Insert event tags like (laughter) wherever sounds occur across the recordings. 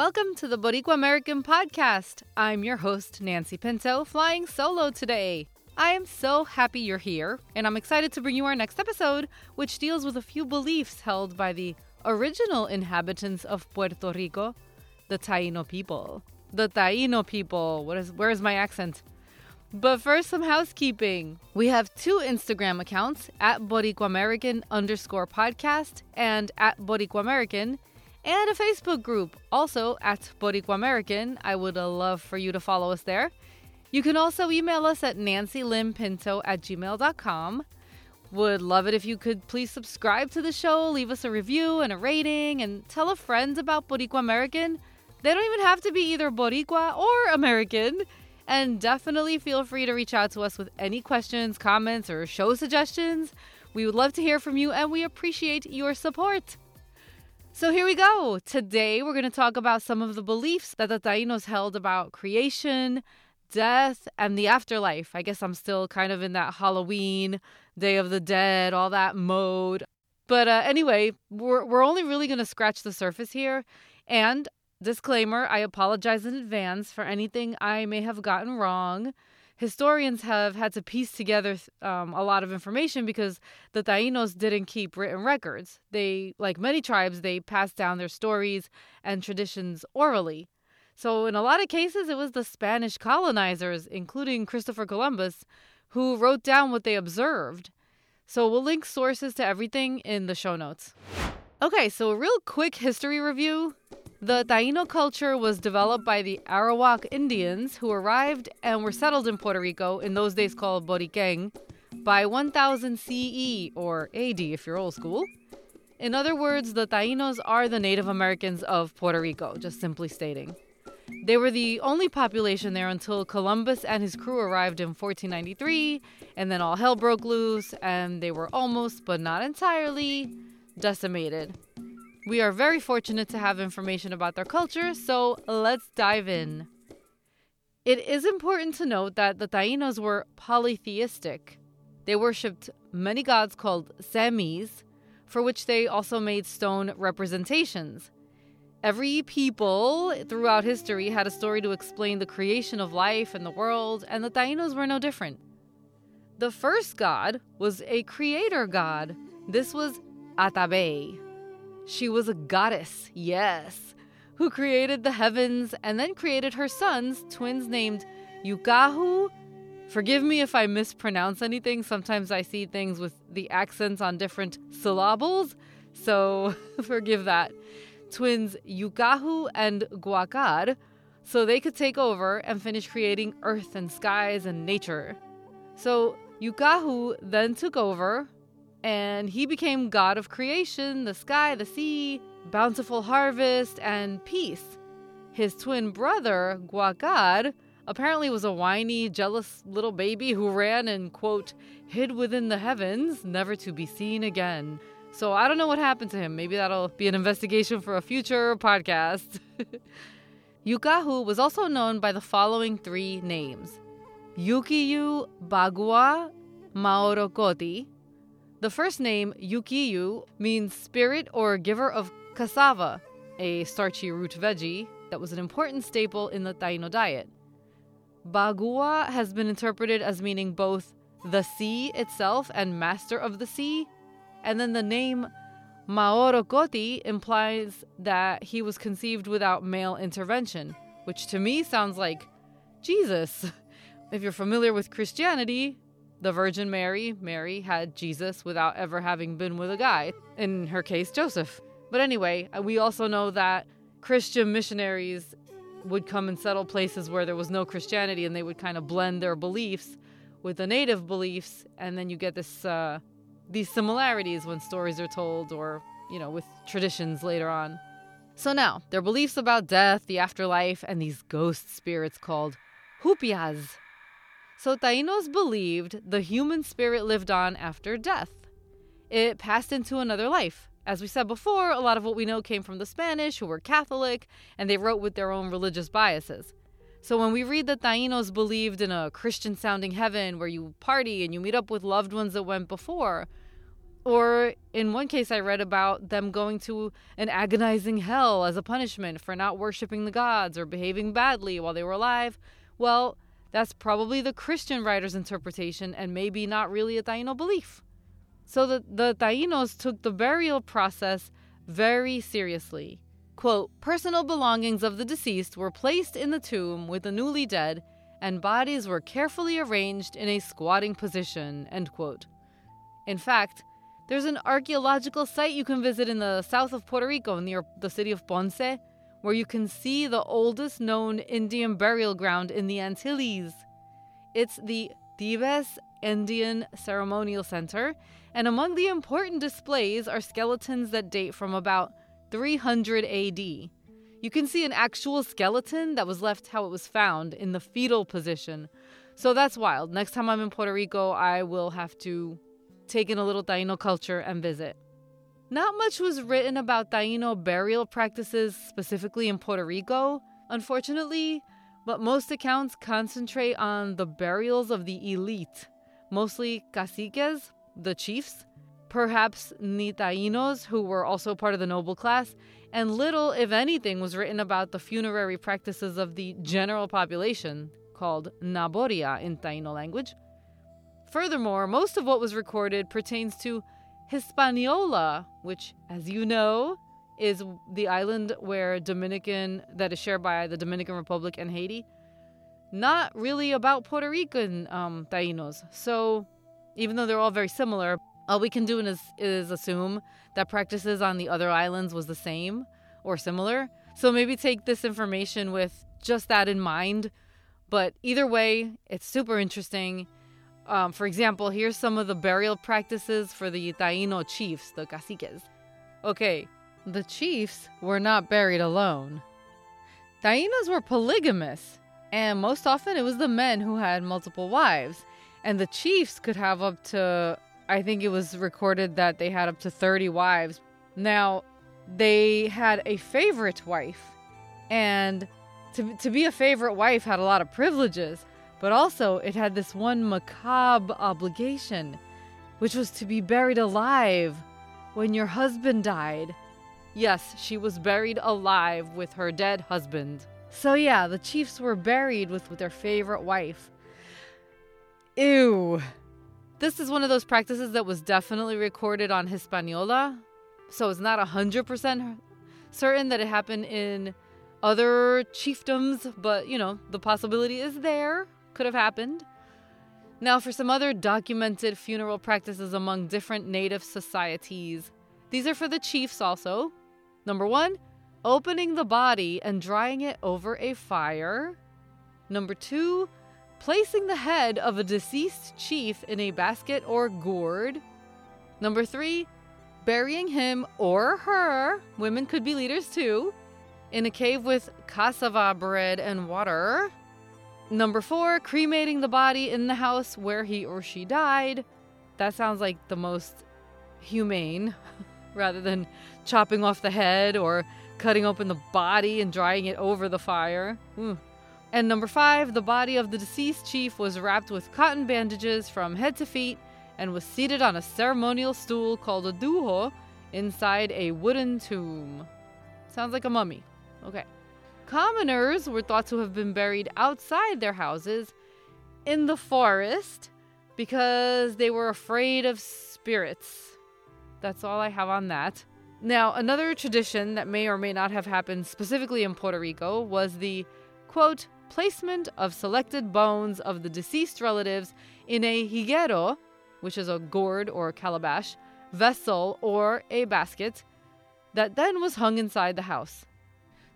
Welcome to the Boricua American Podcast. I'm your host, Nancy Pinto, flying solo today. I am so happy you're here, and I'm excited to bring you our next episode, which deals with a few beliefs held by the original inhabitants of Puerto Rico, the Taino people. The Taino people. What is where is my accent? But first, some housekeeping. We have two Instagram accounts at Boricua American underscore podcast and at Boricua American, and a Facebook group also at Boricua American. I would love for you to follow us there. You can also email us at nancylynnpinto at gmail.com. Would love it if you could please subscribe to the show, leave us a review and a rating, and tell a friend about Boricua American. They don't even have to be either Boricua or American. And definitely feel free to reach out to us with any questions, comments, or show suggestions. We would love to hear from you and we appreciate your support. So here we go. Today we're going to talk about some of the beliefs that the Tainos held about creation, death, and the afterlife. I guess I'm still kind of in that Halloween, Day of the Dead, all that mode. But uh, anyway, we're, we're only really going to scratch the surface here. And Disclaimer I apologize in advance for anything I may have gotten wrong. Historians have had to piece together um, a lot of information because the Tainos didn't keep written records. They, like many tribes, they passed down their stories and traditions orally. So, in a lot of cases, it was the Spanish colonizers, including Christopher Columbus, who wrote down what they observed. So, we'll link sources to everything in the show notes. Okay, so a real quick history review. The Taino culture was developed by the Arawak Indians who arrived and were settled in Puerto Rico, in those days called Boriquén, by 1000 CE or AD if you're old school. In other words, the Tainos are the Native Americans of Puerto Rico, just simply stating. They were the only population there until Columbus and his crew arrived in 1493, and then all hell broke loose, and they were almost, but not entirely, decimated. We are very fortunate to have information about their culture, so let's dive in. It is important to note that the Tainos were polytheistic. They worshipped many gods called cemis, for which they also made stone representations. Every people throughout history had a story to explain the creation of life and the world, and the Tainos were no different. The first god was a creator god. This was Atabey. She was a goddess, yes, who created the heavens and then created her sons, twins named Yukahu. Forgive me if I mispronounce anything. Sometimes I see things with the accents on different syllables, so (laughs) forgive that. Twins Yukahu and Guacar, so they could take over and finish creating earth and skies and nature. So Yukahu then took over and he became god of creation, the sky, the sea, bountiful harvest, and peace. His twin brother, Guacar, apparently was a whiny, jealous little baby who ran and, quote, hid within the heavens, never to be seen again. So I don't know what happened to him. Maybe that'll be an investigation for a future podcast. (laughs) Yukahu was also known by the following three names Yukiyu Bagua Maorokoti, the first name, Yukiyu, means spirit or giver of cassava, a starchy root veggie that was an important staple in the Taino diet. Bagua has been interpreted as meaning both the sea itself and master of the sea, and then the name Maorokoti implies that he was conceived without male intervention, which to me sounds like Jesus. (laughs) If you're familiar with Christianity, the Virgin Mary, Mary, had Jesus without ever having been with a guy, in her case, Joseph. But anyway, uh, we also know that Christian missionaries would come and settle places where there was no Christianity and they would kind of blend their beliefs with the native beliefs, and then you get this uh, these similarities when stories are told or, you know, with traditions later on. So now, their beliefs about death, the afterlife, and these ghost spirits called hupias so Tainos believed the human spirit lived on after death. It passed into another life. As we said before, a lot of what we know came from the Spanish, who were Catholic, and they wrote with their own religious biases. So when we read that Tainos believed in a Christian sounding heaven where you party and you meet up with loved ones that went before, Or in one case, I read about them going to an agonizing hell as a punishment for not worshiping the gods or behaving badly while they were alive. Well, that's probably the Christian writer's interpretation and maybe not really a Taino belief. So the, the Tainos took the burial process very seriously. Quote, personal belongings of the deceased were placed in the tomb with the newly dead, and bodies were carefully arranged in a squatting position, end quote. In fact, there's an archaeological site you can visit in the south of Puerto Rico near the city of Ponce where you can see the oldest known Indian burial ground in the Antilles. It's the Tibes Indian Ceremonial Center, and among the important displays are skeletons that date from about 300 AD. You can see an actual skeleton that was left how it was found in the fetal position. So that's wild. Next time I'm in Puerto Rico, I will have to take in a little Taino culture and visit. Not much was written about Taino burial practices specifically in Puerto Rico, unfortunately, but most accounts concentrate on the burials of the elite, mostly caciques, the chiefs, perhaps Nitainos, who were also part of the noble class, and little, if anything, was written about the funerary practices of the general population, called Naboria in Taino language. Furthermore, most of what was recorded pertains to Hispaniola, which, as you know, is the island where Dominican that is shared by the Dominican Republic and Haiti. Not really about Puerto Rican um, Tainos. So, even though they're all very similar, all we can do is, is assume that practices on the other islands was the same or similar. So maybe take this information with just that in mind. But either way, it's super interesting. Um, for example, here's some of the burial practices for the Taino chiefs, the caciques. Okay, the chiefs were not buried alone. Tainos were polygamous, and most often it was the men who had multiple wives, and the chiefs could have up to, I think it was recorded that they had up to 30 wives. Now, they had a favorite wife, and to, to be a favorite wife had a lot of privileges. But also, it had this one macabre obligation, which was to be buried alive when your husband died. Yes, she was buried alive with her dead husband. So, yeah, the chiefs were buried with, with their favorite wife. Ew. This is one of those practices that was definitely recorded on Hispaniola, so it's not 100% certain that it happened in other chiefdoms, but you know, the possibility is there could have happened. Now, for some other documented funeral practices among different native societies, these are for the chiefs also. Number one, opening the body and drying it over a fire. Number two, placing the head of a deceased chief in a basket or gourd. Number three, burying him or her, women could be leaders too, in a cave with cassava bread and water. Number four, cremating the body in the house where he or she died. That sounds like the most humane (laughs) rather than chopping off the head or cutting open the body and drying it over the fire. And number five, the body of the deceased chief was wrapped with cotton bandages from head to feet and was seated on a ceremonial stool called a duho inside a wooden tomb. Sounds like a mummy. Okay. Commoners were thought to have been buried outside their houses in the forest because they were afraid of spirits. That's all I have on that. Now, another tradition that may or may not have happened specifically in Puerto Rico was the quote, placement of selected bones of the deceased relatives in a higuero, which is a gourd or calabash, vessel, or a basket, that then was hung inside the house.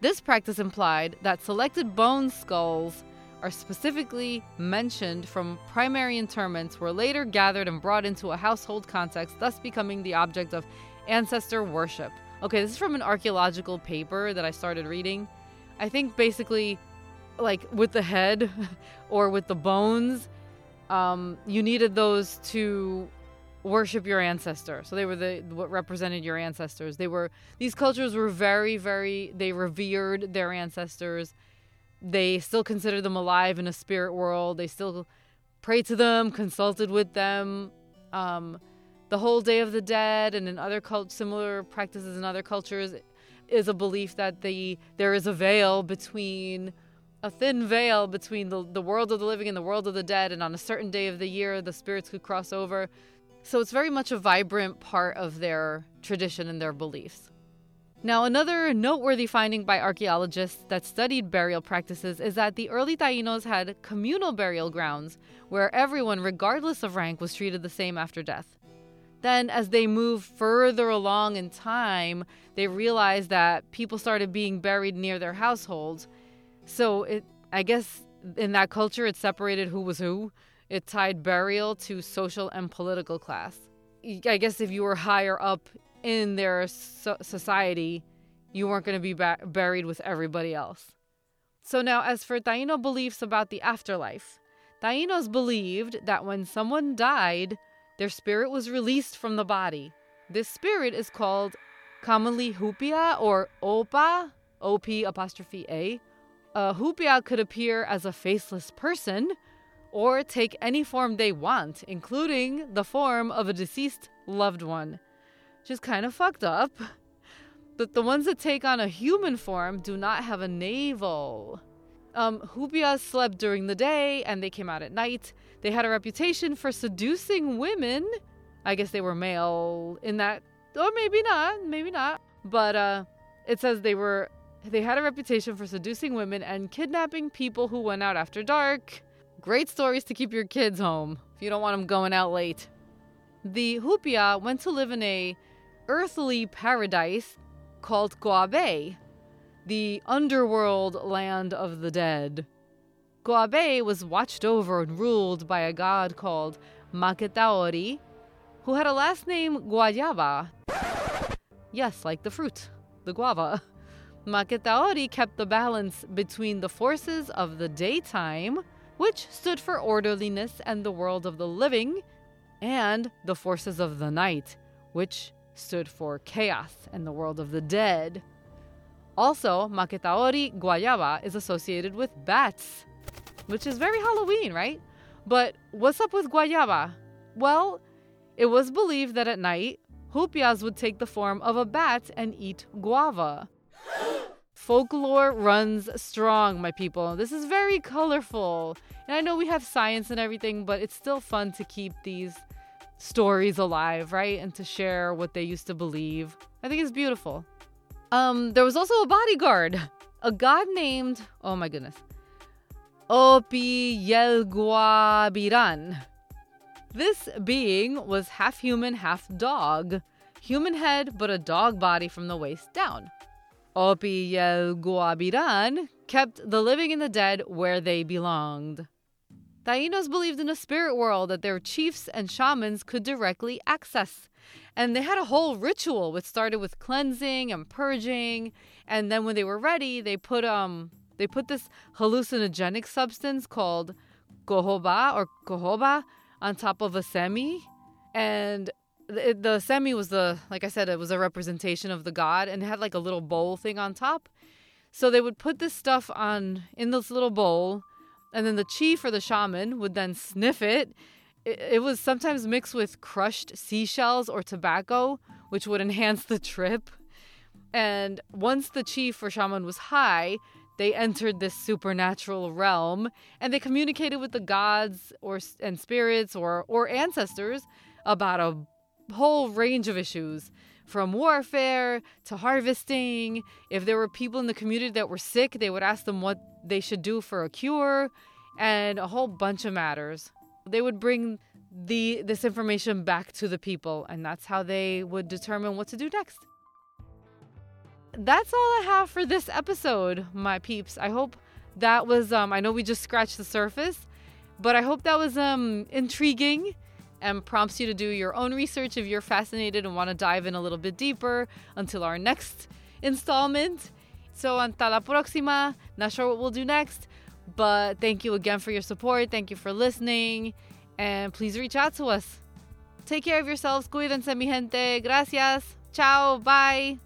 This practice implied that selected bone skulls are specifically mentioned from primary interments were later gathered and brought into a household context, thus becoming the object of ancestor worship. Okay, this is from an archaeological paper that I started reading. I think basically, like with the head (laughs) or with the bones, um, you needed those to worship your ancestor. So they were the what represented your ancestors. They were these cultures were very very they revered their ancestors. They still considered them alive in a spirit world. They still prayed to them, consulted with them. Um, the whole Day of the Dead and in other cult similar practices in other cultures is a belief that the there is a veil between a thin veil between the, the world of the living and the world of the dead and on a certain day of the year the spirits could cross over so it's very much a vibrant part of their tradition and their beliefs now, another noteworthy finding by archaeologists that studied burial practices is that the early Tainos had communal burial grounds where everyone, regardless of rank, was treated the same after death. Then, as they moved further along in time, they realized that people started being buried near their households. So, it, I guess in that culture, it separated who was who. It tied burial to social and political class. I guess if you were higher up in their so- society, you weren't going to be ba- buried with everybody else. So, now as for Taino beliefs about the afterlife, Tainos believed that when someone died, their spirit was released from the body. This spirit is called commonly hupia or opa, op apostrophe a. Uh, a hupia could appear as a faceless person or take any form they want, including the form of a deceased loved one is kind of fucked up. But the ones that take on a human form do not have a navel. Um, Hupias slept during the day and they came out at night. They had a reputation for seducing women. I guess they were male in that, or maybe not, maybe not. But uh, it says they were they had a reputation for seducing women and kidnapping people who went out after dark. Great stories to keep your kids home if you don't want them going out late. The Hupia went to live in a earthly paradise called Guabe, the underworld land of the dead. Guabe was watched over and ruled by a god called Maketaori, who had a last name Guayaba. Yes, like the fruit, the guava. Maketaori kept the balance between the forces of the daytime, which stood for orderliness and the world of the living, and the forces of the night, which stood for chaos and the world of the dead. Also, Maketaori Guayaba is associated with bats, which is very Halloween, right? But what's up with Guayaba? Well, it was believed that at night, Hupias would take the form of a bat and eat guava. Folklore runs strong, my people. This is very colorful. And I know we have science and everything, but it's still fun to keep these stories alive, right? And to share what they used to believe. I think it's beautiful. Um, there was also a bodyguard, a god named, oh my goodness, Opi Yelguabiran. This being was half human, half dog. Human head, but a dog body from the waist down. Opi Yelguabiran kept the living and the dead where they belonged. Tainos believed in a spirit world that their chiefs and shamans could directly access. And they had a whole ritual which started with cleansing and purging. And then when they were ready, they put um they put this hallucinogenic substance called cohoba or cohoba on top of a cemi. And the, the cemi was the like I said, it was a representation of the god and it had like a little bowl thing on top. So they would put this stuff on in this little bowl and then the chief or the shaman would then sniff it. it. It was sometimes mixed with crushed seashells or tobacco, which would enhance the trip. And once the chief or shaman was high, they entered this supernatural realm and they communicated with the gods or and spirits or or ancestors about a whole range of issues from warfare to harvesting. If there were people in the community that were sick, they would ask them what they should do for a cure and a whole bunch of matters. They would bring the this information back to the people and that's how they would determine what to do next. That's all I have for this episode, my peeps. I hope that was um I know we just scratched the surface, but I hope that was um intriguing and prompts you to do your own research if you're fascinated and want to dive in a little bit deeper until our next installment. So, hasta la próxima. Not sure what we'll do next, but thank you again for your support. Thank you for listening, and please reach out to us. Take care of yourselves. Cuídense, mi gente. Gracias. Ciao. Bye.